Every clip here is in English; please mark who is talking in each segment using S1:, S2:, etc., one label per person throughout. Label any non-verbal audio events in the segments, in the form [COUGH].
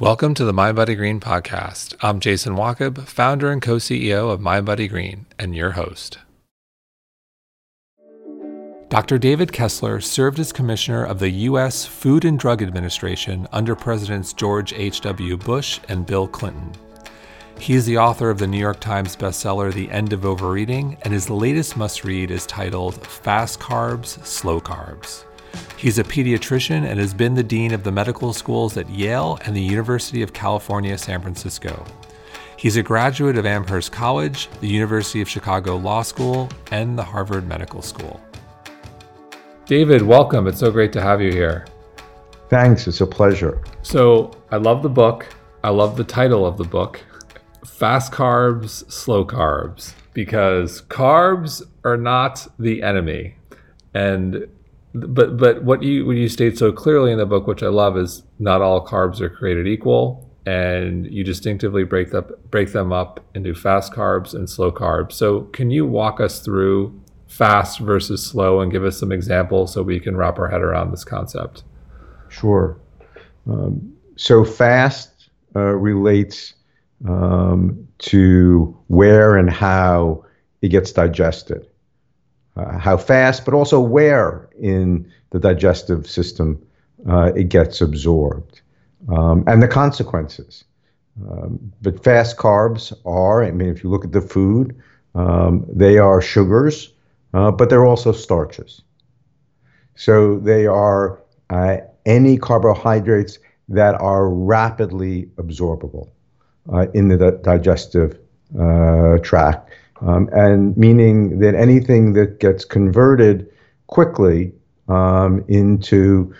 S1: Welcome to the MindBody Green podcast. I'm Jason Wachob, founder and co-CEO of MindBody Green, and your host. Dr. David Kessler served as commissioner of the U.S. Food and Drug Administration under Presidents George H.W. Bush and Bill Clinton. He is the author of the New York Times bestseller The End of Overeating, and his latest must read is titled Fast Carbs, Slow Carbs. He's a pediatrician and has been the dean of the medical schools at Yale and the University of California, San Francisco. He's a graduate of Amherst College, the University of Chicago Law School, and the Harvard Medical School. David, welcome. It's so great to have you here.
S2: Thanks. It's a pleasure.
S1: So, I love the book. I love the title of the book Fast Carbs, Slow Carbs, because carbs are not the enemy. And but but what you what you state so clearly in the book, which I love, is not all carbs are created equal, and you distinctively break up break them up into fast carbs and slow carbs. So can you walk us through fast versus slow and give us some examples so we can wrap our head around this concept?
S2: Sure. Um, so fast uh, relates um, to where and how it gets digested uh, how fast, but also where in the digestive system uh, it gets absorbed, um, and the consequences. Um, but fast carbs are, I mean, if you look at the food, um, they are sugars, uh, but they're also starches. So they are uh, any carbohydrates that are rapidly absorbable uh, in the digestive uh, tract um, and meaning that anything that gets converted quickly um, into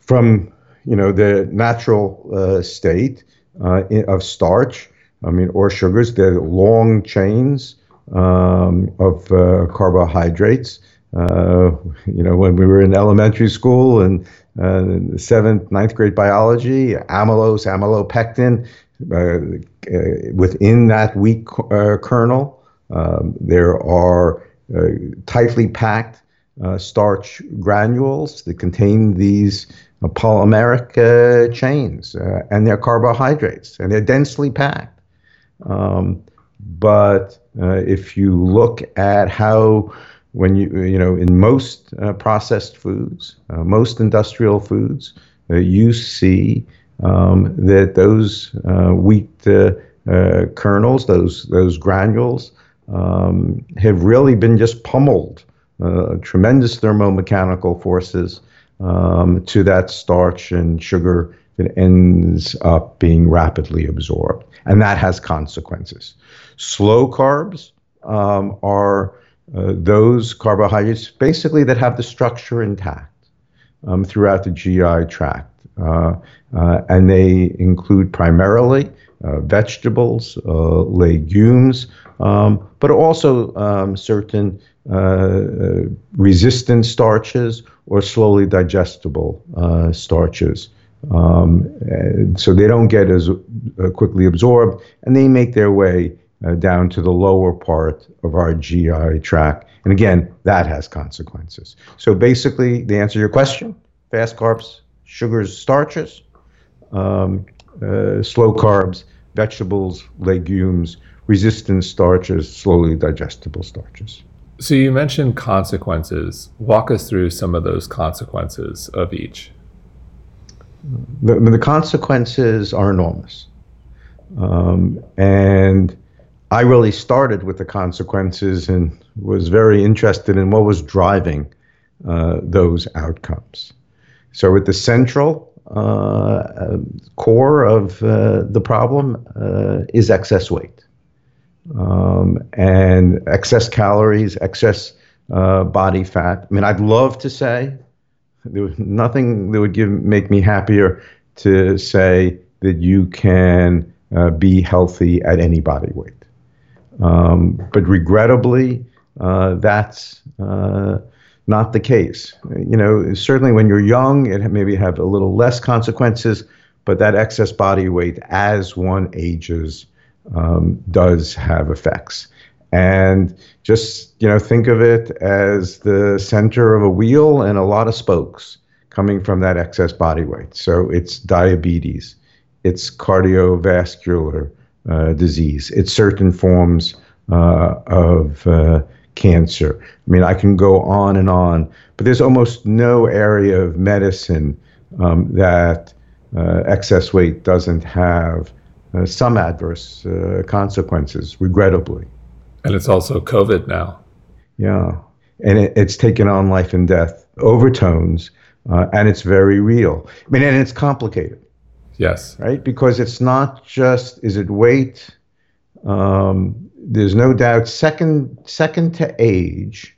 S2: from you know the natural uh, state uh, of starch, I mean, or sugars, the long chains um, of uh, carbohydrates. Uh, you know, when we were in elementary school and uh, seventh, ninth grade biology, amylose, amylopectin, uh, within that wheat kernel. Um, there are uh, tightly packed uh, starch granules that contain these uh, polymeric uh, chains, uh, and they're carbohydrates, and they're densely packed. Um, but uh, if you look at how when you you know in most processed foods, most industrial foods, you see um, that those wheat kernels, those those granules, um, have really been just pummeled. Uh, tremendous thermomechanical forces um, to that starch and sugar that ends up being rapidly absorbed. And that has consequences. Slow carbs um, are uh, those carbohydrates basically that have the structure intact um, throughout the GI tract. Uh, uh, and they include primarily vegetables, uh, legumes, um, but also um, certain uh, resistant starches or slowly digestible starches. Um, so they don't get as quickly absorbed, and they make their way uh, down to the lower part of our GI tract. And again, that has consequences. So basically, the answer to your question fast carbs, sugars, starches, um, uh, slow carbs, vegetables, legumes, resistant starches, slowly digestible starches.
S1: So you mentioned consequences. Walk us through some of those consequences of each.
S2: The, the consequences are enormous. Um, and I really started with the consequences and was very interested in what was driving uh, those outcomes. So, at the central uh, core of uh, the problem uh, is excess weight um, and excess calories, excess body fat. I mean, I'd love to say there was nothing that would give make me happier to say that you can uh, be healthy at any body weight. Um, but regrettably, uh, that's uh, not the case. You know, certainly when you're young, it maybe have a little less consequences, but that excess body weight as one ages um, does have effects. And just, you know, think of it as the center of a wheel and a lot of spokes coming from that excess body weight. So it's diabetes, it's cardiovascular uh, disease. It's certain forms uh, of uh, cancer. I mean, I can go on and on, but there's almost no area of medicine um, that uh, excess weight doesn't have uh, some adverse uh, consequences, regrettably.
S1: And it's also COVID now.
S2: Yeah. And it, it's taken on life and death overtones, uh, and it's very real. I mean, and it's complicated.
S1: Yes.
S2: Right? Because it's not just, is it weight? Um, there's no doubt, second, second to age,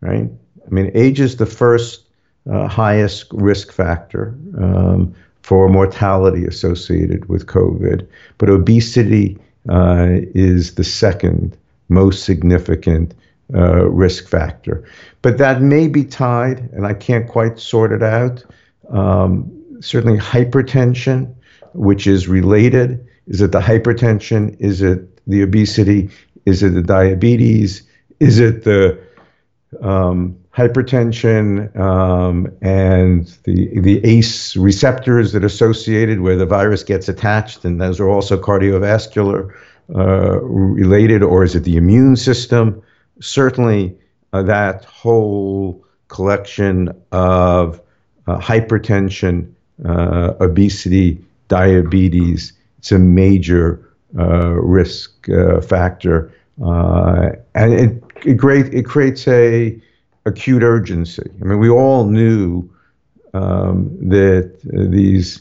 S2: right? I mean, age is the first uh, highest risk factor um, for mortality associated with COVID, but obesity uh, is the second most significant uh, risk factor. But that may be tied, and I can't quite sort it out. Um, certainly, hypertension, which is related. Is it the hypertension? Is it the obesity? Is it the diabetes? Is it the um, hypertension um, and the the ACE receptors that are associated where the virus gets attached, and those are also cardiovascular uh, related, or is it the immune system? Certainly, uh, that whole collection of uh, hypertension, uh, obesity, diabetes, it's a major risk uh, factor, and it it, it creates a acute urgency. I mean, we all knew um, that uh, these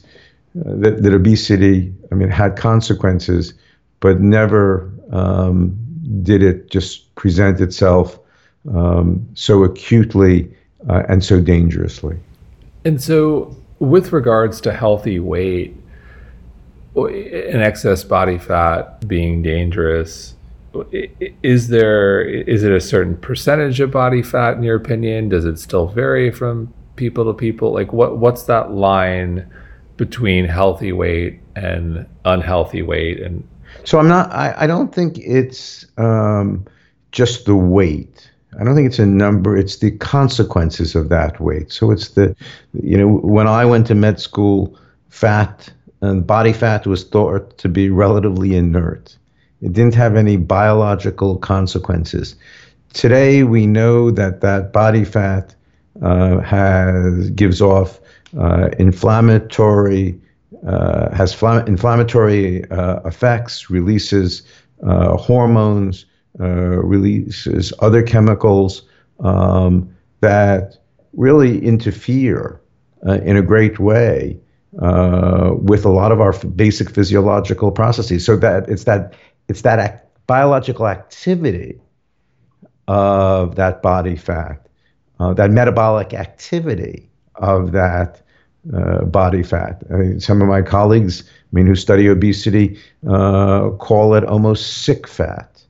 S2: uh, that, that obesity, I mean, had consequences, but never um, did it just present itself um, so acutely uh, and so dangerously.
S1: And so, with regards to healthy weight and excess body fat being dangerous, is there is it a certain percentage of body fat in your opinion? Does it still vary from people to people? Like what what's that line between healthy weight and unhealthy weight? And
S2: so i'm not i, I don't think it's um, just the weight. I don't think it's a number it's the consequences of that weight. So it's the you know when i went to med school fat and body fat was thought to be relatively inert it didn't have any biological consequences. Today, we know that that body fat uh, has gives off uh, inflammatory uh, has flam- inflammatory uh, effects, releases uh, hormones, uh, releases other chemicals um, that really interfere in a great way with a lot of our basic physiological processes. So that it's that it's that ac- biological activity of that body fat, uh, that metabolic activity of that uh, body fat. I mean, some of my colleagues, I mean, who study obesity, uh, call it almost sick fat,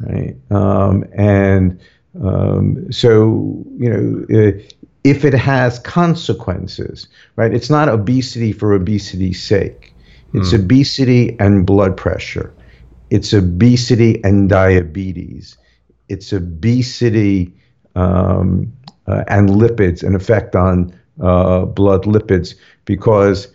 S2: right? Um, and um, so, you know, if it has consequences, right? It's not obesity for obesity's sake. It's mm. obesity and blood pressure. It's obesity and diabetes. It's obesity um, uh, and lipids, an effect on uh, blood lipids, because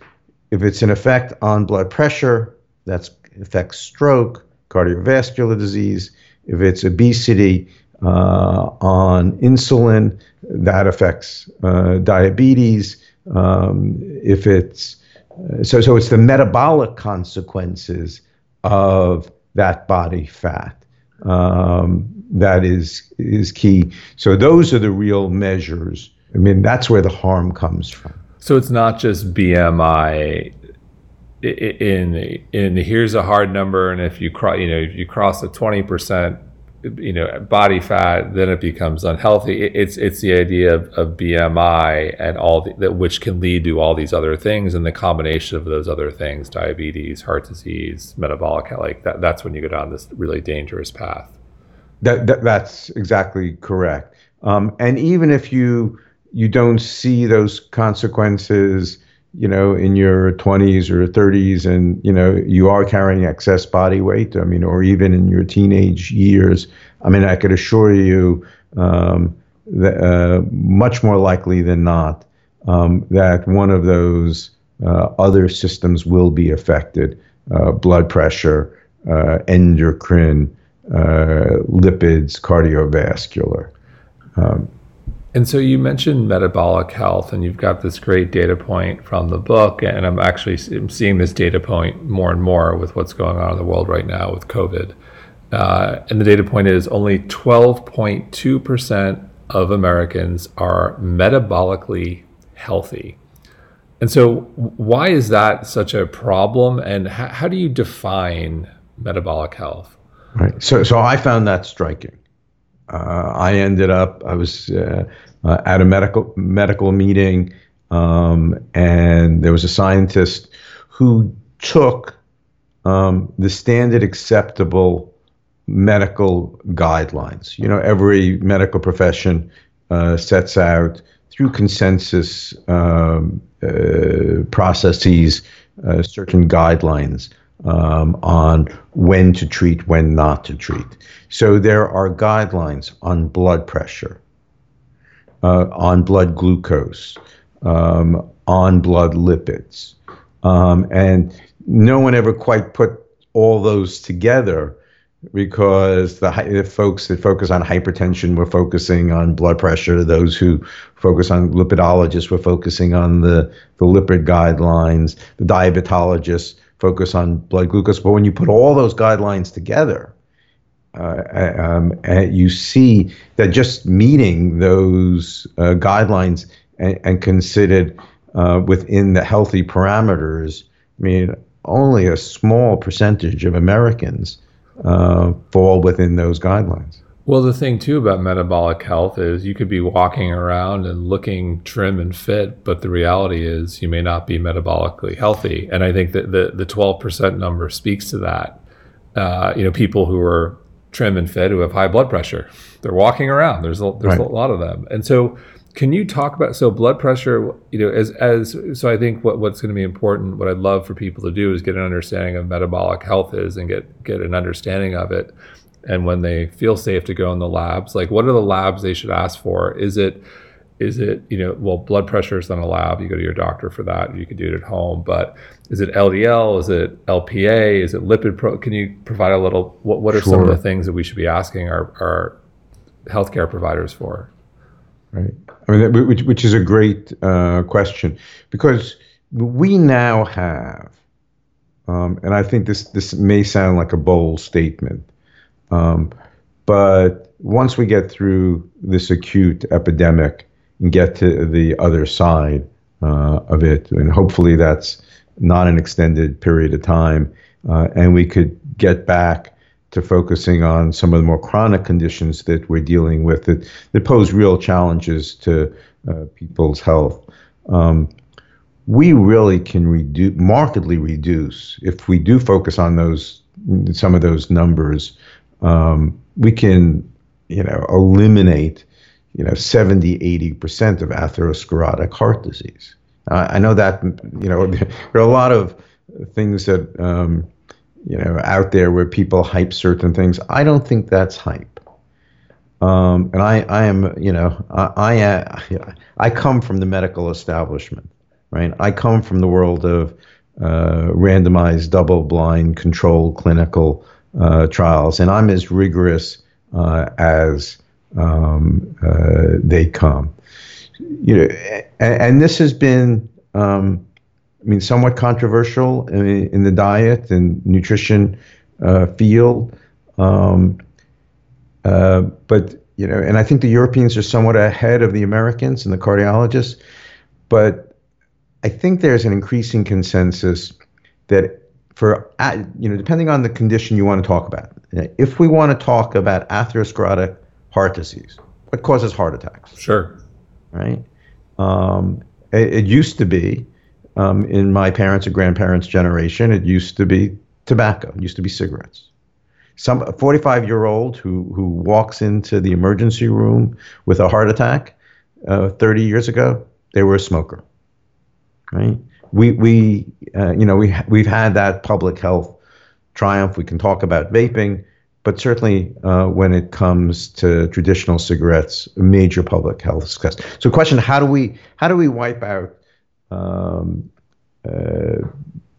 S2: if it's an effect on blood pressure, that affects stroke, cardiovascular disease. If it's obesity on insulin, that affects uh, diabetes. Um, if it's uh, so, so it's the metabolic consequences of that body fat. Um, that is is key. So those are the real measures. I mean, that's where the harm comes from.
S1: So it's not just BMI. In in here's a hard number, and if you cross, you know, if you cross the twenty percent you know body fat then it becomes unhealthy. It's it's the idea of, of bmi and all the, that which can lead to all these other things and the combination of those other things diabetes heart disease metabolic like that that's when you go down this really dangerous path.
S2: That, that that's exactly correct. Um, and even if you you don't see those consequences you know, in your 20s or 30s and, you know, you are carrying excess body weight, I mean, or even in your teenage years, I mean, I could assure you um, that uh, much more likely than not um, that one of those uh, other systems will be affected uh, blood pressure, uh, endocrine, uh, lipids, cardiovascular. Um,
S1: and so you mentioned metabolic health, and you've got this great data point from the book, and I'm actually seeing this data point more and more with what's going on in the world right now with COVID. Uh, and the data point is only 12.2% of Americans are metabolically healthy. And so, why is that such a problem? And how, how do you define metabolic health?
S2: Right. So, so I found that striking. Uh, I ended up, I was uh, uh, at a medical medical meeting, um, and there was a scientist who took um, the standard acceptable medical guidelines. You know, every medical profession uh, sets out through consensus um, uh, processes uh, certain guidelines um, on when to treat, when not to treat. So there are guidelines on blood pressure, uh, on blood glucose, um, on blood lipids. Um, and no one ever quite put all those together because the, folks that focus on hypertension were focusing on blood pressure. Those who focus on lipidologists were focusing on the, the lipid guidelines. The diabetologists focus on blood glucose. But when you put all those guidelines together, uh, um, you see that just meeting those uh, guidelines and, and considered uh, within the healthy parameters, I mean, only a small percentage of Americans uh, fall within those guidelines.
S1: Well, the thing too about metabolic health is you could be walking around and looking trim and fit, but the reality is you may not be metabolically healthy. And I think that the the twelve percent number speaks to that. Uh, you know, people who are trim and fit who have high blood pressure, they're walking around. There's a, there's right. a lot of them, and so can you talk about so blood pressure? You know, as as so I think what what's going to be important. What I'd love for people to do is get an understanding of metabolic health is and get get an understanding of it. And when they feel safe to go in the labs, like what are the labs they should ask for? Is it is it you know well blood pressure is in a lab you go to your doctor for that you can do it at home but is it ldl is it lpa is it lipid pro can you provide a little what, what are sure. some of the things that we should be asking our, our healthcare providers for
S2: right I mean, which, which is a great uh, question because we now have, um, and I think this this may sound like a bold statement, um, but once we get through this acute epidemic and get to the other side uh, of it, and hopefully that's not an extended period of time, uh, and we could get back to focusing on some of the more chronic conditions that we're dealing with that, that pose real challenges to uh, people's health. Um, we really can reduce, markedly reduce, if we do focus on those, some of those numbers, um, we can, you know, eliminate, you know, 70, 80% of atherosclerotic heart disease. Uh, I know that, you know, [LAUGHS] there are a lot of things that, um, you know, out there where people hype certain things. I don't think that's hype. Um, and I, I am, you know, I, I, uh, I come from the medical establishment, right? I come from the world of uh, randomized, double-blind, controlled clinical uh, trials, and I'm as rigorous uh, as um, uh, they come. You know, and, and this has been um, I mean, somewhat controversial in, in the diet and nutrition uh, field. Um, uh, but you know, and I think the Europeans are somewhat ahead of the Americans and the cardiologists. But I think there's an increasing consensus that for you know, depending on the condition you want to talk about, if we want to talk about atherosclerotic heart disease, what causes heart attacks?
S1: Sure.
S2: Right. Um, it, it used to be um, in my parents' and grandparents' generation, it used to be tobacco, it used to be cigarettes. Some 45 year old who, who walks into the emergency room with a heart attack uh, 30 years ago, they were a smoker. Right? We, we uh, you know, we, we've had that public health triumph. We can talk about vaping, but certainly uh, when it comes to traditional cigarettes, a major public health discuss. So, question: How do we how do we wipe out um, uh,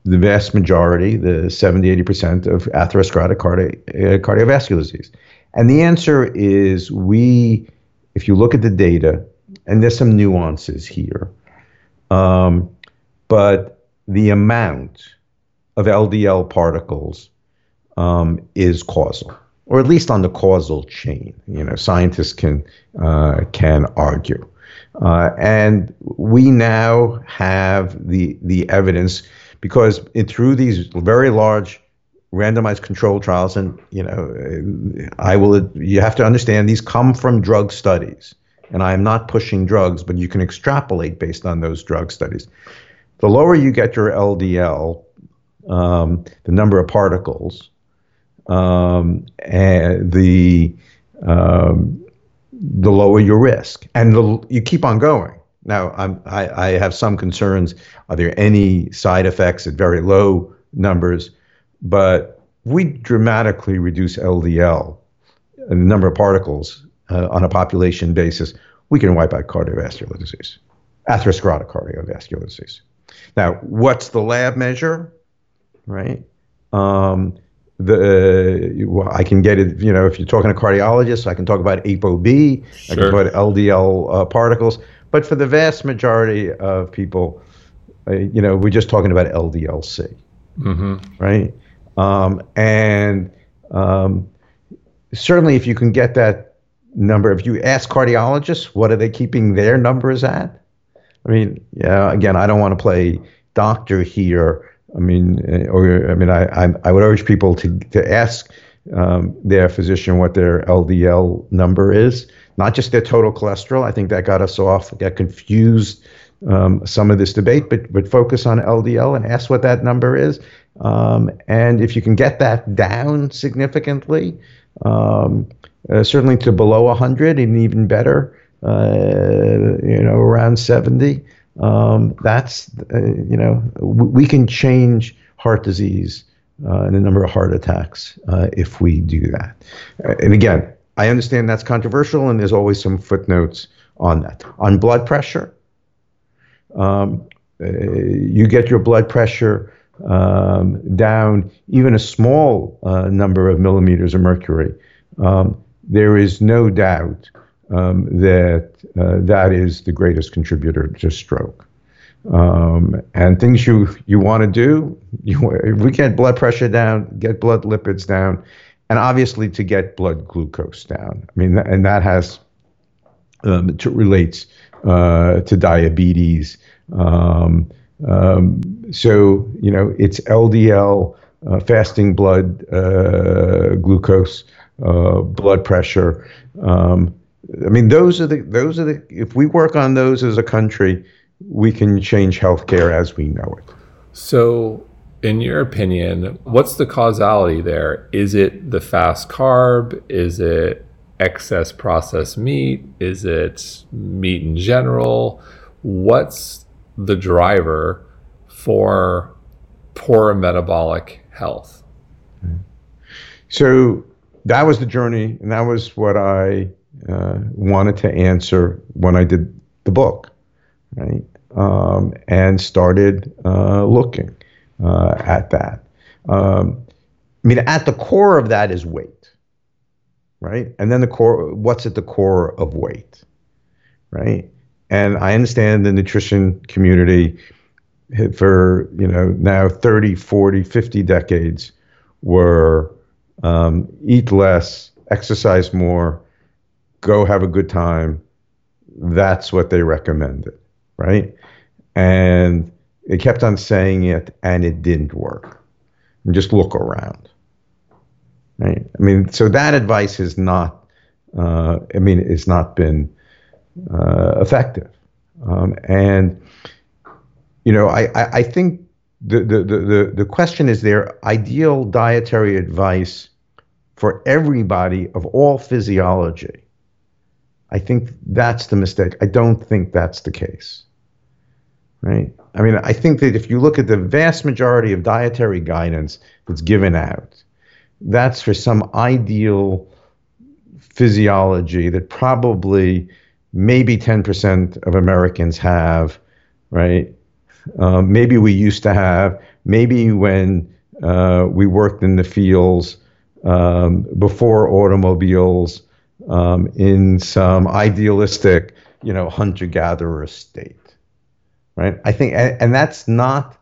S2: the vast majority, the 70, 80% of atherosclerotic cardi- uh, cardiovascular disease? And the answer is we, if you look at the data, and there's some nuances here, um, but the amount of LDL particles um, is causal, or at least on the causal chain. You know, scientists can uh, can argue, uh, and we now have the the evidence because it, through these very large randomized controlled trials and you know i will you have to understand these come from drug studies and i am not pushing drugs but you can extrapolate based on those drug studies the lower you get your ldl um, the number of particles um, and the um, the lower your risk. And the, you keep on going. Now I'm, I, I have some concerns. Are there any side effects at very low numbers? But we dramatically reduce LDL and the number of particles uh, on a population basis, we can wipe out cardiovascular disease, atherosclerotic cardiovascular disease. Now, what's the lab measure? Right? Um, the uh, I can get it. You know, if you're talking to cardiologists, I can talk about ApoB. Sure. I can talk about LDL uh, particles. But for the vast majority of people, uh, you know, we're just talking about LDL-C. Mm-hmm. Right? Um, and um, certainly, if you can get that number, if you ask cardiologists, what are they keeping their numbers at? I mean, yeah, again, I don't want to play doctor here. I mean, eh, or I mean, I I, I would urge people to to ask um, their physician what their LDL number is, not just their total cholesterol. I think that got us off, got confused um, some of this debate, but but focus on LDL and ask what that number is. Um, and if you can get that down significantly, um, uh, certainly to below 100 and even better, you know, around 70, um, that's, uh, you know, we can change heart disease uh, and the number of heart attacks uh, if we do that. Uh, and again, I understand that's controversial, and there's always some footnotes on that. On blood pressure, um, you get your blood pressure um, down even a small uh, number of millimeters of mercury, um, there is no doubt um, that uh, that is the greatest contributor to stroke. Um, and things you you want to do, you, we get blood pressure down, get blood lipids down, and obviously to get blood glucose down. I mean, and that has um, relates uh, to diabetes. Um, um, so, you know, it's LDL, uh, fasting blood uh, glucose, uh, blood pressure. Um, I mean, those are the those are the. If we work on those as a country, we can change healthcare as we know it.
S1: So, in your opinion, what's the causality there? Is it the fast carb? Is it excess processed meat? Is it meat in general? What's the driver for poor metabolic health.
S2: So that was the journey, and that was what I uh, wanted to answer when I did the book, right? Um, and started uh, looking uh, at that. Um, I mean, at the core of that is weight, right? And then the core, what's at the core of weight, right? And I understand the nutrition community for, you know, now 30, 40, 50 decades were um, eat less, exercise more, go have a good time. That's what they recommended, right? And they kept on saying it, and it didn't work. And just look around, right? I mean, so that advice is not, uh, I mean, it's not been uh, effective. Um, and you know, I, I, I think the, the, the, the question is there ideal dietary advice for everybody of all physiology. I think that's the mistake. I don't think that's the case. Right? I mean, I think that if you look at the vast majority of dietary guidance that's given out, that's for some ideal physiology that probably maybe 10% of Americans have, right? um, maybe we used to have, maybe when uh, we worked in the fields um, before automobiles um, in some idealistic, you know, hunter-gatherer state, right? I think, and, and that's not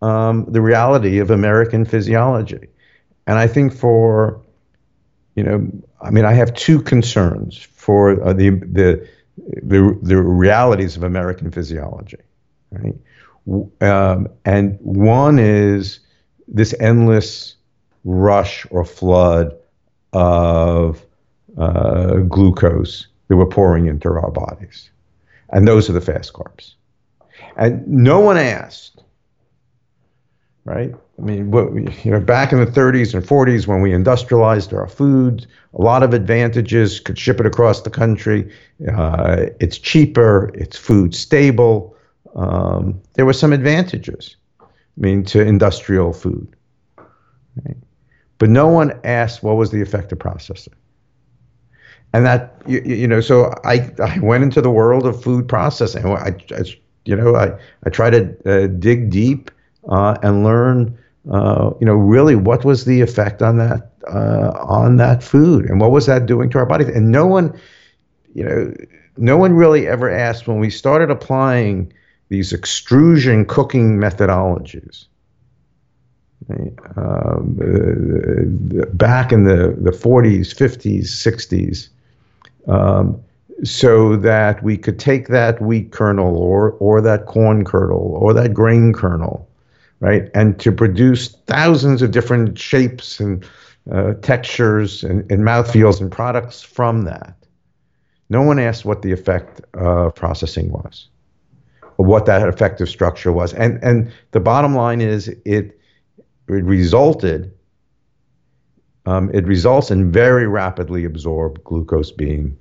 S2: um, the reality of American physiology. And I think for, you know, I mean, I have two concerns for uh, the, the the the realities of American physiology, right? Um, and one is this endless rush or flood of uh, glucose that we're pouring into our bodies, and those are the fast carbs. And no one asked, right? I mean, what, you know, back in the 30s and 40s when we industrialized our food, a lot of advantages, could ship it across the country. Uh, it's cheaper, it's food stable. Um, there were some advantages, I mean, to industrial food. Right? But no one asked what was the effect of processing. And that, you, you know, so I, I went into the world of food processing. I, I you know, I, I try to uh, dig deep uh, and learn uh, you know, really what was the effect on that uh, on that food, and what was that doing to our bodies? And no one, you know, no one really ever asked when we started applying these extrusion cooking methodologies. Um, uh, back in the, the 40s, 50s, 60s, um, so that we could take that wheat kernel or, or that corn kernel or that grain kernel right? And to produce thousands of different shapes and uh, textures and, and mouthfeels and products from that. No one asked what the effect of processing was, or what that effective structure was. And, and the bottom line is it, it resulted, um, it results in very rapidly absorbed glucose being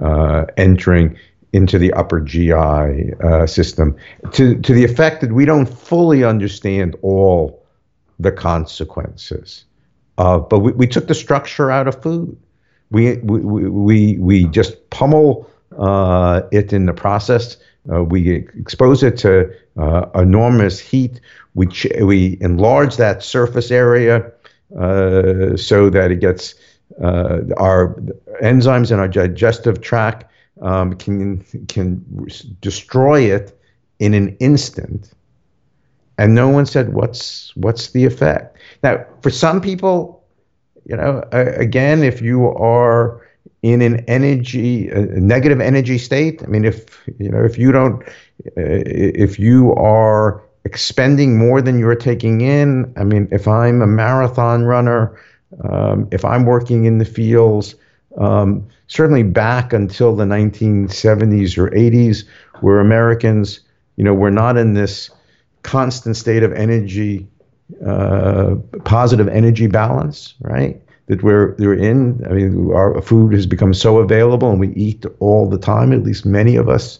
S2: uh, entering into the upper GI uh, system to, to the effect that we don't fully understand all the consequences. But we, we took the structure out of food. We, we, we, we just pummel uh, it in the process. Uh, we expose it to uh, enormous heat. We, ch- we enlarge that surface area uh, so that it gets our enzymes in our digestive tract um, can can destroy it in an instant, and no one said what's what's the effect. Now, for some people, you know, uh, again, if you are in an energy a negative energy state, I mean, if you know, if you don't, uh, if you are expending more than you're taking in, I mean, if I'm a marathon runner, um, if I'm working in the fields um, certainly back until the 1970s or 80s, where Americans, you know, were not in this constant state of energy, uh, positive energy balance, right? That we're, we're in. I mean, our food has become so available and we eat all the time, at least many of us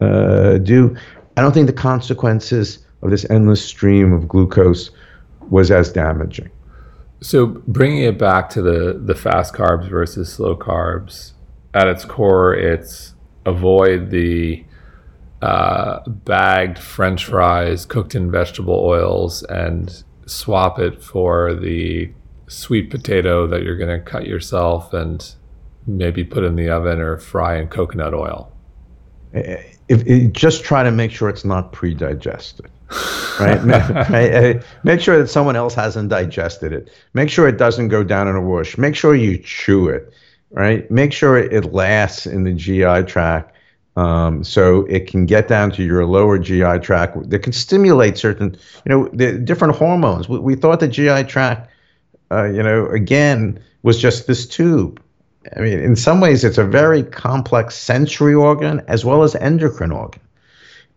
S2: uh, do. I don't think the consequences of this endless stream of glucose was as damaging.
S1: So bringing it back to the the fast carbs versus slow carbs, at its core, it's avoid the uh, bagged French fries cooked in vegetable oils and swap it for the sweet potato that you're going to cut yourself and maybe put in the oven or fry in coconut oil.
S2: Eh, eh, if, if, just try to make sure it's not pre-digested right? Uh, make sure that someone else hasn't digested it. Make sure it doesn't go down in a whoosh. Make sure you chew it, right? Make sure it lasts in the GI tract. Um, so it can get down to your lower GI tract that can stimulate certain, you know, the different hormones. We, we thought the GI tract, uh, you know, again, was just this tube. I mean, in some ways, it's a very complex sensory organ as well as endocrine organ.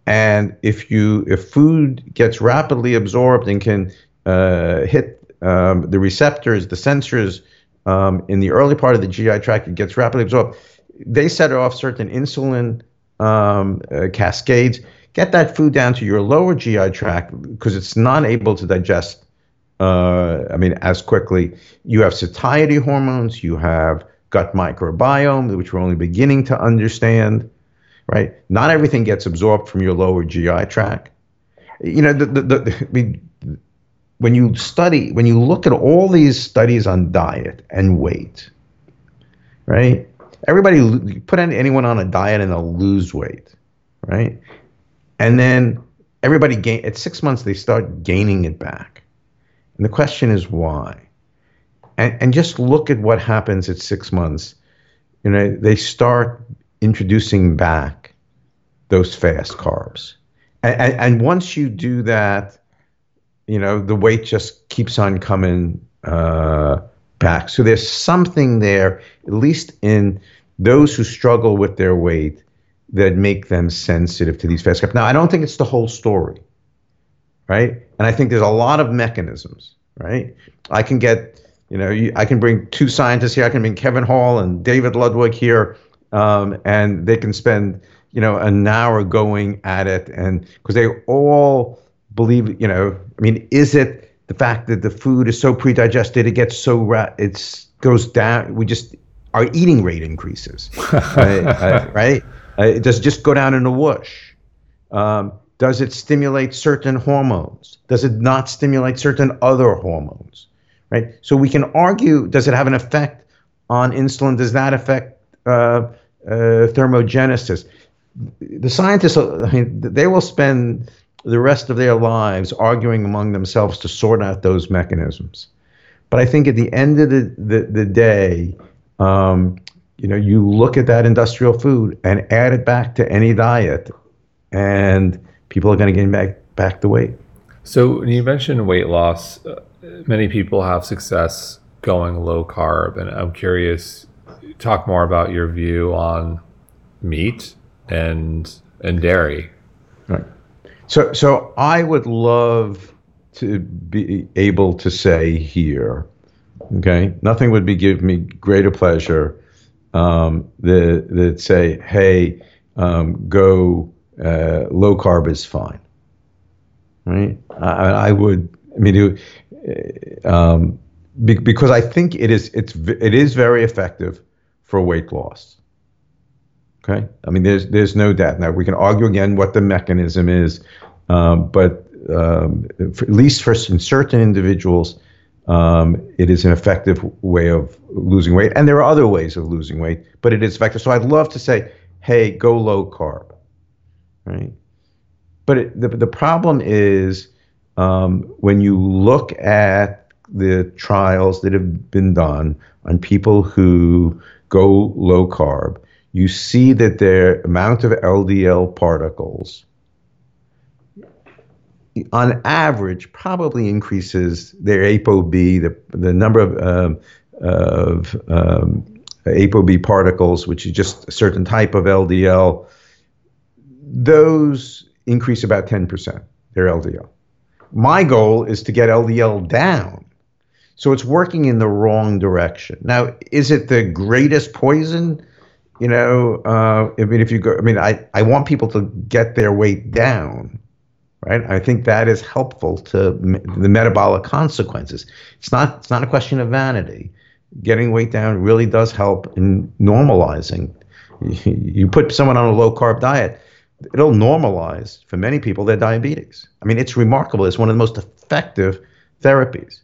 S2: And if you if food gets rapidly absorbed and can uh, hit um, the receptors, the sensors um, in the early part of the GI tract, it gets rapidly absorbed. They set off certain insulin um, uh, cascades. Get that food down to your lower GI tract because it's not able to digest. Uh, I mean, as quickly. You have satiety hormones. You have gut microbiome, which we're only beginning to understand right? Not everything gets absorbed from your lower GI tract. you know, the, the, the, when you study, when you look at all these studies on diet and weight, right? Everybody put anyone on a diet and they'll lose weight, right? And then everybody gain at six months they start gaining it back, and the question is why? And and just look at what happens at six months. You know, they start introducing back those fast carbs, and, and, and once you do that, you know the weight just keeps on coming. Uh, back. So there's something there, at least in those who struggle with their weight, that make them sensitive to these fast carbs. Now, I don't think it's the whole story, right? And I think there's a lot of mechanisms, right? I can get, you know, I can bring two scientists here. I can bring Kevin Hall and David Ludwig here, um, and they can spend, you know, an hour going at it, and because they all believe, you know, I mean, is it the fact that the food is so pre-digested, it gets so ra- it's goes down. We just our eating rate increases, [LAUGHS] right? uh, right? Uh, does it just go down in a whoosh? Um, does it stimulate certain hormones? Does it not stimulate certain other hormones? Right. So we can argue: Does it have an effect on insulin? Does that affect thermogenesis? The scientists, I mean, they will spend the rest of their lives arguing among themselves to sort out those mechanisms. But I think at the end of the, the, the day, um, you know, you look at that industrial food and add it back to any diet, and people are going to gain back, back the weight.
S1: So you mentioned weight loss. Uh, many people have success going low carb, and I'm curious. Talk more about your view on meat and and dairy.
S2: Right. So, so I would love to be able to say here, okay, nothing would be give me greater pleasure um, that that say, hey, um, go uh, low carb is fine, right? I, I would, I mean, it, um, be, because I think it is it's it is very effective for weight loss. Okay, I mean, there's there's no doubt. Now we can argue again what the mechanism is, um, but um, for, at least for certain individuals, um, it is an effective way of losing weight. And there are other ways of losing weight, but it is effective. So I'd love to say, hey, go low carb, right? But it, the the problem is um, when you look at the trials that have been done on people who go low carb, you see that their amount of LDL particles, on average, probably increases their ApoB, the, the number of, um, of um, ApoB particles, which is just a certain type of LDL. Those increase about 10%, their LDL. My goal is to get LDL down. So it's working in the wrong direction. Now, is it the greatest poison? you know, uh, I mean, if you go, I mean, I, I want people to get their weight down, right? I think that is helpful to the metabolic consequences. It's not, it's not a question of vanity. Getting weight down really does help in normalizing. You put someone on a low carb diet, it'll normalize for many people their diabetes. I mean, it's remarkable. It's one of the most effective therapies.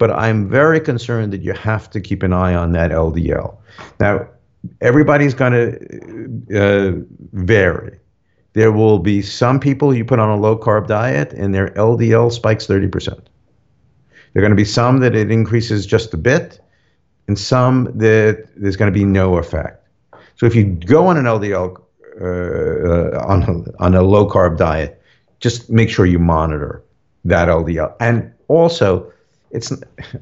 S2: But I'm very concerned that you have to keep an eye on that LDL. Now, everybody's going to uh, vary. There will be some people you put on a low carb diet and their LDL spikes 30%. There are going to be some that it increases just a bit, and some that there's going to be no effect. So if you go on an LDL uh, on on a low carb diet, just make sure you monitor that LDL. And also, it's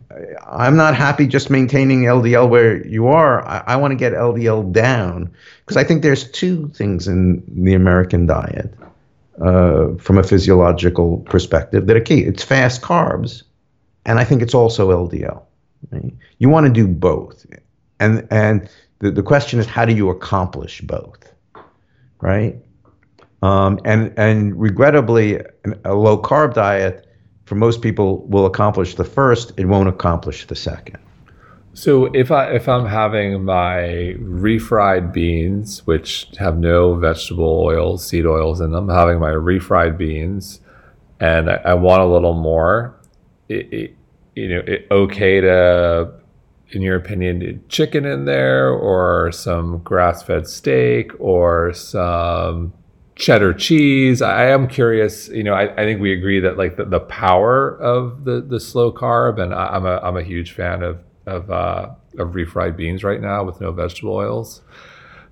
S2: [LAUGHS] I'm not happy just maintaining LDL where you are. I, I want to get LDL down because I think there's two things in the American diet uh, from a physiological perspective that are key. It's fast carbs, and I think it's also LDL. Right? You want to do both, and and the, the question is how do you accomplish both, right? Um, and and regrettably, a low carb diet for most people will accomplish the first, it won't accomplish the second.
S1: So if I if I'm having my refried beans, which have no vegetable oils, seed oils in them, having my refried beans, and I, I want a little more. It, it, you know, it, okay to, in your opinion, chicken in there, or some grass-fed steak, or some cheddar cheese. I am curious. You know, I, I think we agree that like the, the power of the the slow carb, and I, am a I'm a huge fan of of uh, of refried beans right now with no vegetable oils.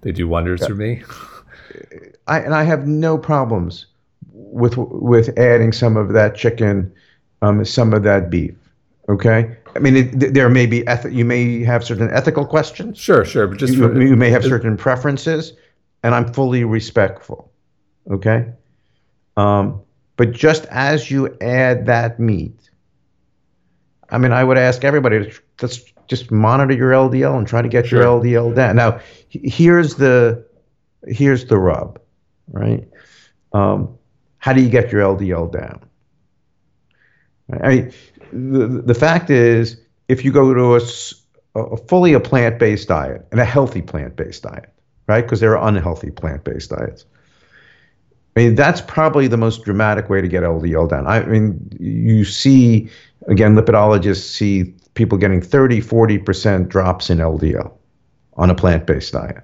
S1: They do wonders yeah. for me.
S2: I and I have no problems with with adding some of that chicken, um, some of that beef. Okay, I mean it, there may be eth- you may have certain ethical questions.
S1: Sure, sure, but just
S2: you, for, you may have certain preferences, and I'm fully respectful. Okay, um, but just as you add that meat, I mean, I would ask everybody to let's just monitor your LDL and try to get sure. your LDL down. Now, here's the here's the rub, right? Um, how do you get your LDL down? I mean, the, the fact is, if you go to a, a fully a plant-based diet and a healthy plant-based diet, right? Because there are unhealthy plant-based diets. I mean, that's probably the most dramatic way to get LDL down. I mean, you see, again, lipidologists see people getting 30, 40% drops in LDL on a plant based diet.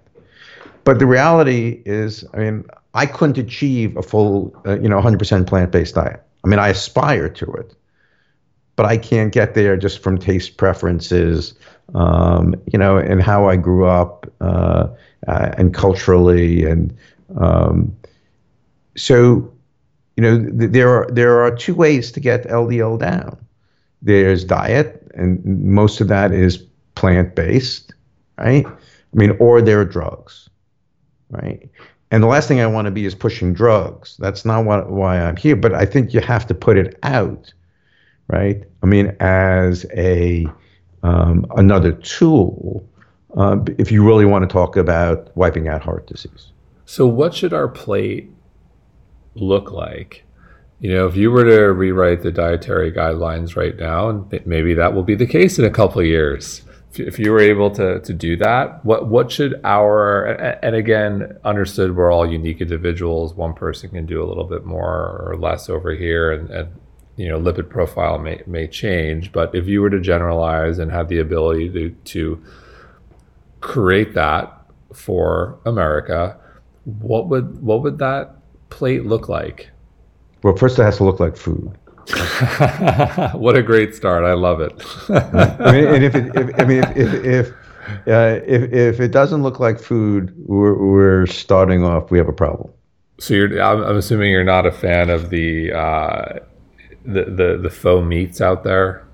S2: But the reality is, I mean, I couldn't achieve a full, uh, you know, 100% plant based diet. I mean, I aspire to it, but I can't get there just from taste preferences, um, you know, and how I grew up uh, uh, and culturally. And um, so, you know, th- there are there are two ways to get LDL down. There's diet, and most of that is plant based, right? I mean, or there are drugs, right? And the last thing I want to be is pushing drugs. That's not what, why I'm here. But I think you have to put it out, right? I mean, as a um, another tool, uh, if you really want to talk about wiping out heart disease.
S1: So, what should our plate look like you know, if you were to rewrite the dietary guidelines right now, and maybe that will be the case in a couple of years, if you were able to to do that, what what should our and again understood we're all unique individuals. One person can do a little bit more or less over here, and, and you know lipid profile may may change. But if you were to generalize and have the ability to to create that for America, what would what would that plate look like?
S2: Well, first it has to look like food. [LAUGHS]
S1: what a great start! I love it.
S2: I mean, and if it, if, I mean, if if if, uh, if, if it doesn't look like food, we're, we're starting off. We have a problem.
S1: So you're, I'm, I'm assuming you're not a fan of the uh, the, the the faux meats out there.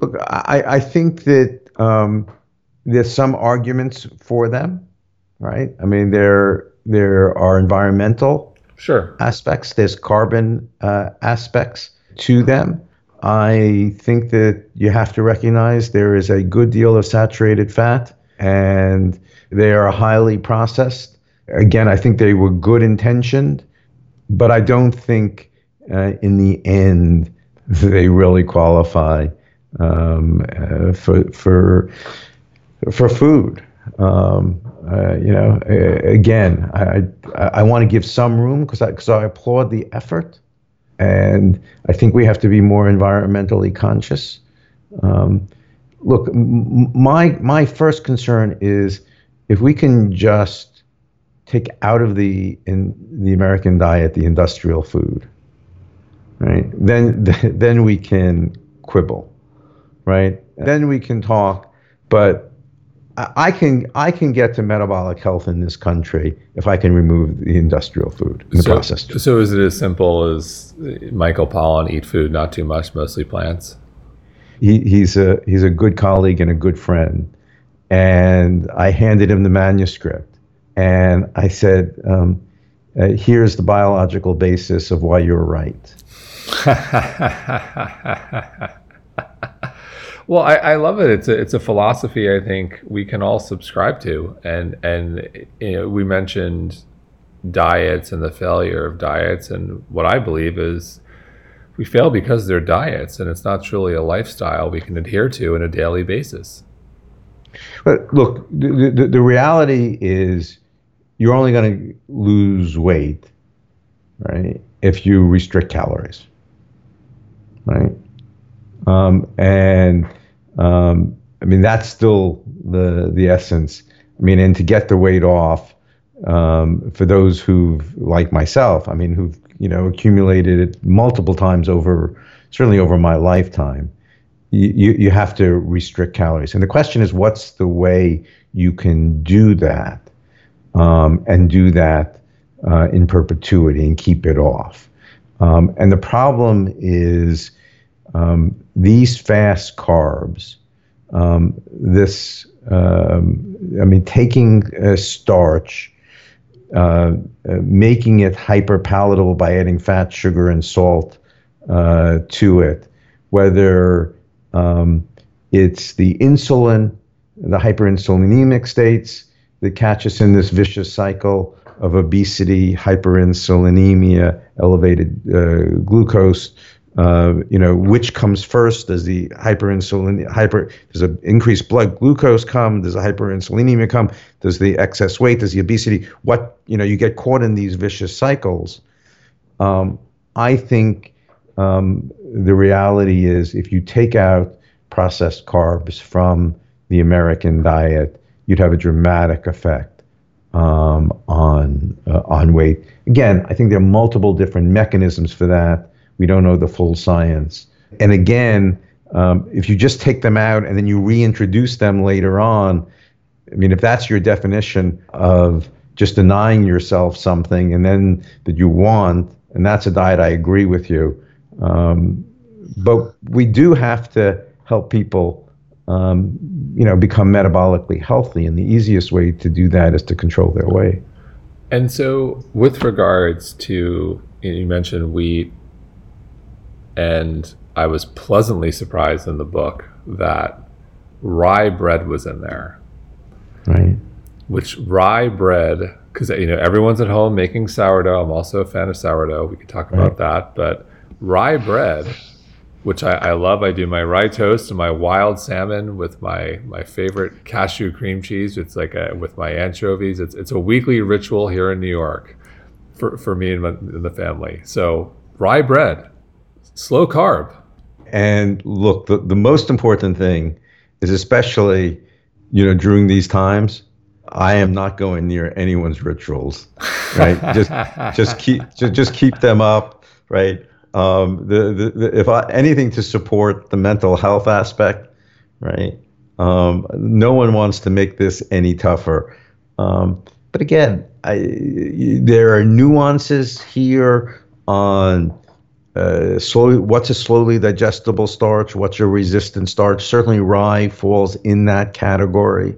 S2: Look, I I think that um, there's some arguments for them, right? I mean, there there are environmental
S1: sure
S2: aspects. There's carbon uh, aspects to them. I think that you have to recognize there is a good deal of saturated fat, and they are highly processed. Again, I think they were good intentioned, but I don't think uh, in the end they really qualify um, uh, for for for food. Um, uh, you know, again, I I, I want to give some room because I because I applaud the effort, and I think we have to be more environmentally conscious. Um, look, m- my my first concern is if we can just take out of the in the American diet the industrial food, right? Then [LAUGHS] then we can quibble, right? Then we can talk, but I can I can get to metabolic health in this country if I can remove the industrial food in the so, process.
S1: So is it as simple as Michael Pollan eat food not too much, mostly plants?
S2: He, he's a he's a good colleague and a good friend, and I handed him the manuscript, and I said, um, uh, "Here's the biological basis of why you're right." [LAUGHS]
S1: Well, I, I, love it. It's a it's a philosophy I think we can all subscribe to, and and you know, we mentioned diets and the failure of diets, and what I believe is we fail because they're diets, and it's not truly a lifestyle we can adhere to on a daily basis.
S2: But look, the, the, the reality is you're only going to lose weight, right? if you restrict calories, right? Um, and um, I mean that's still the the essence. I mean, and to get the weight off, um, for those who've like myself, I mean, who've you know accumulated it multiple times over, certainly over my lifetime. You, you have to restrict calories. And the question is, what's the way you can do that um, and do that uh, in perpetuity and keep it off? Um, and the problem is um, these fast carbs, um, this, um, I mean, taking a starch, uh, uh, making it hyper palatable by adding fat, sugar, and salt uh, to it, whether um, it's the insulin, the hyperinsulinemic states that catch us in this vicious cycle of obesity, hyperinsulinemia, elevated uh, glucose. Uh, you know, which comes first? Does the hyperinsulin hyper does an increased blood glucose come? Does the hyperinsulinemia come? Does the excess weight? Does the obesity? What you know, you get caught in these vicious cycles. Um, I think um, the reality is if you take out processed carbs from the American diet, you'd have a dramatic effect um, on uh, on weight. Again, I think there are multiple different mechanisms for that. We don't know the full science. And again, um, if you just take them out and then you reintroduce them later on, I mean, if that's your definition of just denying yourself something and then that you want, and that's a diet I agree with you. Um, but we do have to help people, um, you know, become metabolically healthy, and the easiest way to do that is to control their weight.
S1: And so, with regards to you mentioned wheat and I was pleasantly surprised in the book that rye bread was in there.
S2: Right.
S1: Which rye bread, because you know everyone's at home making sourdough. I'm also a fan of sourdough. We could talk about that, but rye bread, which I, I, love. I do my rye toast and my wild salmon with my my favorite cashew cream cheese. It's like a, with my anchovies. It's it's a weekly ritual here in New York for for me and, my, and the family. So rye bread slow carb.
S2: And look, the, the most important thing is especially, you know, during these times, I am not going near anyone's rituals, right? [LAUGHS] just just keep just, just keep them up, right? Um, the, the, the, if I, anything to support the mental health aspect, right? Um, no one wants to make this any tougher. Um, but again, I, there are nuances here on uh, slowly, what's a slowly digestible starch? What's your resistant starch? Certainly, rye falls in that category,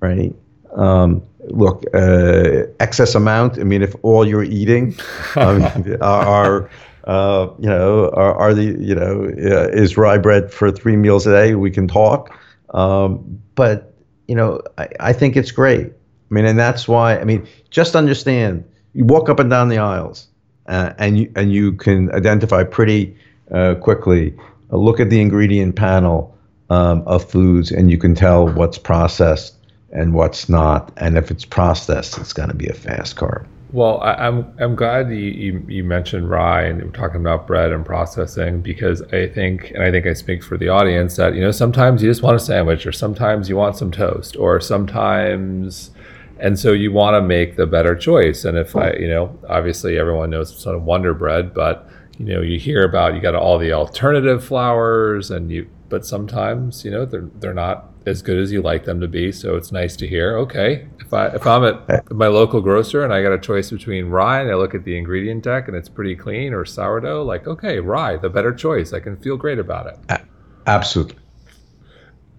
S2: right? Um, look, uh, excess amount. I mean, if all you're eating [LAUGHS] um, are, uh, you know, are, are, the, you know, uh, is rye bread for three meals a day? We can talk, um, but you know, I, I think it's great. I mean, and that's why. I mean, just understand. You walk up and down the aisles uh, and you and you can identify pretty uh, quickly. Uh, look at the ingredient panel um, of foods, and you can tell what's processed and what's not. And if it's processed, it's going to be a fast carb.
S1: Well, I, am I'm, I'm glad you, you, you mentioned rye and we're talking about bread and processing because I think and I think I speak for the audience that you know sometimes you just want a sandwich or sometimes you want some toast or sometimes and so you want to make the better choice. And if i you know obviously everyone knows sort of wonder bread but you know you hear about you got all the alternative flours and you but sometimes you know they're they're not as good as you like them to be. So it's nice to hear okay if i if i'm at eh. my local grocer and i got a choice between rye and i look at the ingredient deck and it's pretty clean or sourdough like okay rye the better choice. I can feel great about it.
S2: Absolutely.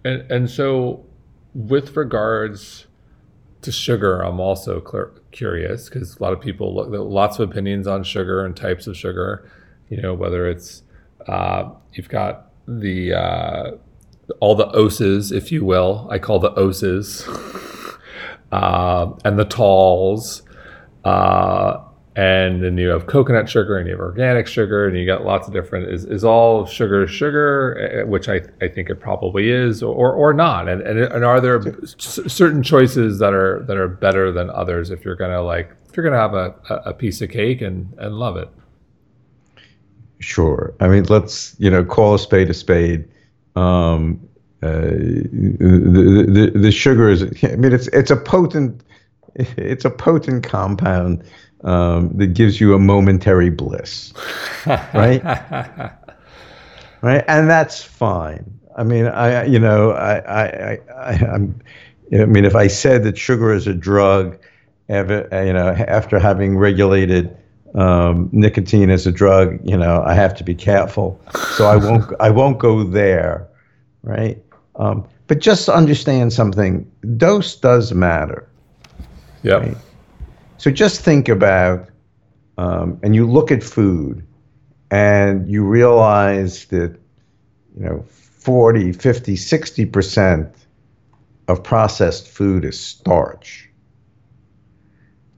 S1: And and so with regards to sugar, I'm also curious because a lot of people look lots of opinions on sugar and types of sugar. You know, whether it's uh, you've got the uh, all the oses, if you will. I call the oses, [LAUGHS] uh, and the talls. Uh, and then you have coconut sugar and you have organic sugar and you got lots of different is, is all sugar sugar eh, which I, I think it probably is or, or not and, and, and are there certain choices that are that are better than others if you're gonna like if you're gonna have a, a piece of cake and, and love it
S2: Sure. I mean, let's you know call a spade a spade. Um, uh, the, the the sugar is. I mean, it's it's a potent it's a potent compound um, that gives you a momentary bliss, [LAUGHS] right? right, and that's fine. I mean, I you know I I, I I'm. I mean, if I said that sugar is a drug, ever, you know, after having regulated um, nicotine as a drug, you know, I have to be careful. So I won't [LAUGHS] I won't go there, right? Um, but just understand something: dose does matter.
S1: Yeah. Right?
S2: So just think about, um, and you look at food, and you realize that, you know, 40, 50, 60 percent of processed food is starch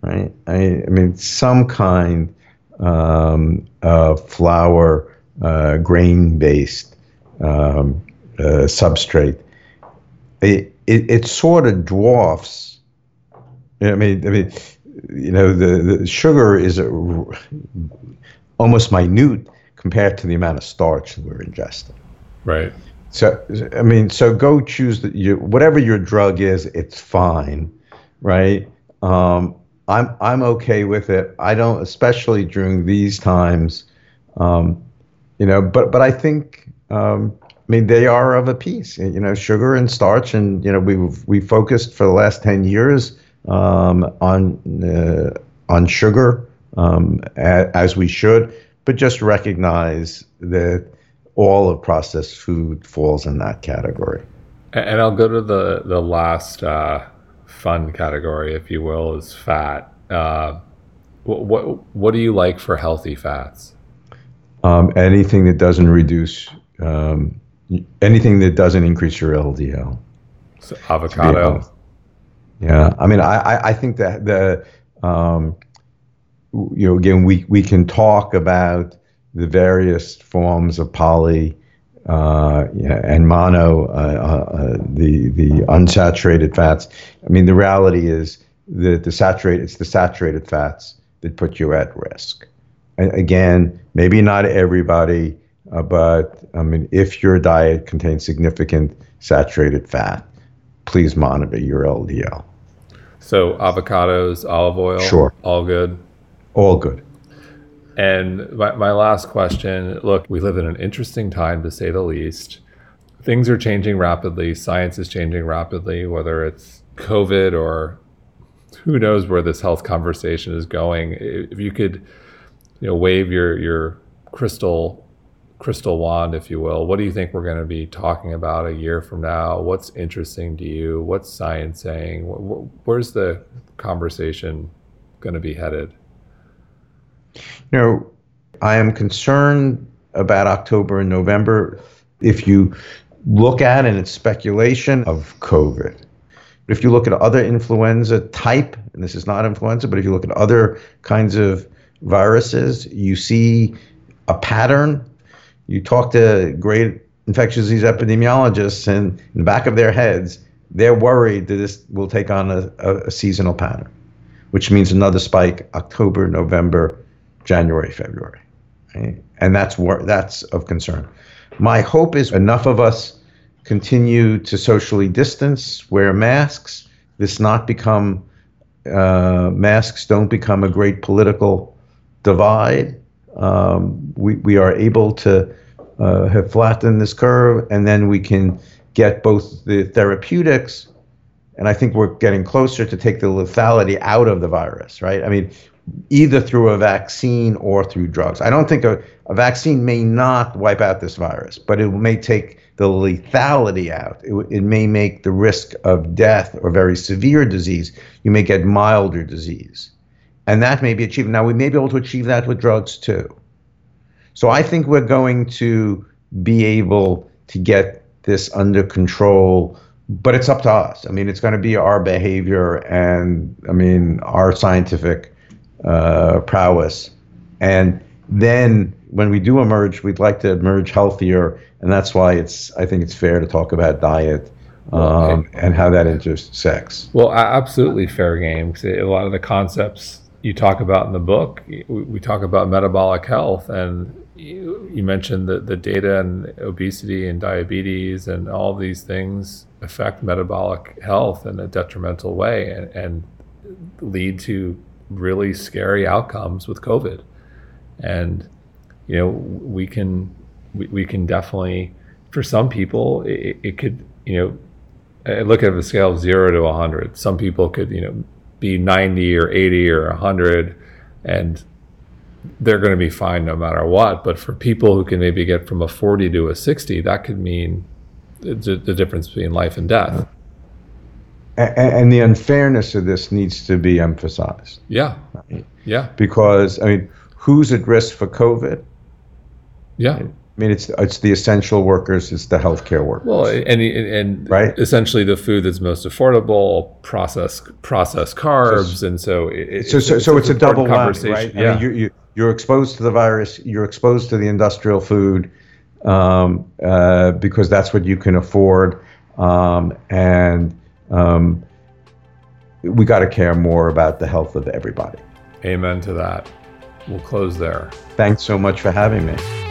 S2: right? I, I mean, some kind um, of flour, uh, grain-based um, uh, substrate. It, it, it sort of dwarfs. I mean, I mean, you know, the, the sugar is a, almost minute compared to the amount of starch that we're ingesting.
S1: Right.
S2: So, I mean, so go choose the, you, whatever your drug is. It's fine, right? Um, I'm I'm okay with it. I don't, especially during these times, um, you know. But but I think um, I mean they are of a piece. You know, sugar and starch, and you know we've we focused for the last ten years um, on uh, on sugar um, a, as we should, but just recognize that all of processed food falls in that category.
S1: And I'll go to the the last. Uh fun category, if you will, is fat. Uh, what, what, what do you like for healthy fats?
S2: Um, anything that doesn't reduce, um, anything that doesn't increase your LDL.
S1: So avocado.
S2: Yeah, I mean, I, I think that the, um, you know, again, we, we can talk about the various forms of poly uh, and mono, uh, uh, uh, the the unsaturated fats. I mean, the reality is that the saturated it's the saturated fats that put you at risk. And again, maybe not everybody, uh, but I mean, if your diet contains significant saturated fat, please monitor your LDL.
S1: So avocados, olive oil,
S2: sure,
S1: all good.
S2: All good.
S1: And my, my last question look, we live in an interesting time to say the least. Things are changing rapidly, science is changing rapidly, whether it's COVID or who knows where this health conversation is going. If you could, you know, wave your your crystal crystal wand, if you will, what do you think we're going to be talking about a year from now? What's interesting to you? What's science saying? Where's the conversation going to be headed?
S2: You know, I am concerned about October and November. If you look at, and it's speculation of COVID. But if you look at other influenza type, and this is not influenza, but if you look at other kinds of viruses, you see a pattern. You talk to great infectious disease epidemiologists, and in the back of their heads, they're worried that this will take on a, a, a seasonal pattern, which means another spike October, November, January, February. Right? And that's wor- that's of concern. My hope is enough of us continue to socially distance, wear masks. This not become uh, masks don't become a great political divide. Um, we we are able to uh, have flattened this curve, and then we can get both the therapeutics, and I think we're getting closer to take the lethality out of the virus. Right? I mean, either through a vaccine or through drugs. I don't think a, a vaccine may not wipe out this virus, but it may take the lethality out. It, it may make the risk of death or very severe disease, you may get milder disease. And that may be achieved. Now, we may be able to achieve that with drugs too. So I think we're going to be able to get this under control but it's up to us. I mean, it's going to be our behavior and I mean our scientific uh, prowess. And then when we do emerge, we'd like to emerge healthier, and that's why it's I think it's fair to talk about diet um, okay. and how that intersects.
S1: Well, absolutely fair game. A lot of the concepts you talk about in the book, we talk about metabolic health, and you, you mentioned the, the data and obesity and diabetes and all these things affect metabolic health in a detrimental way and, and lead to really scary outcomes with COVID. And, you know, we can, we, we can definitely, for some people, it, it could, you know, I look at a scale of zero to 100. Some people could, you know, be 90 or 80 or 100 and they're going to be fine no matter what. But for people who can maybe get from a 40 to a 60, that could mean the, the difference between life and death.
S2: And, and, the unfairness of this needs to be emphasized.
S1: Yeah. Yeah.
S2: Because, I mean, who's at risk for COVID?
S1: Yeah.
S2: I mean, it's it's the essential workers, it's the healthcare workers.
S1: Well, and and
S2: right?
S1: essentially the food that's most affordable, processed processed carbs, and so it,
S2: so so, it's, so it's, a double conversation, right? Yeah. I mean, you, you you're exposed to the virus, you're exposed to the industrial food um, uh, because that's what you can afford, um, and um, we got to care more about the health of everybody.
S1: Amen to that. We'll close there.
S2: Thanks so much for having me.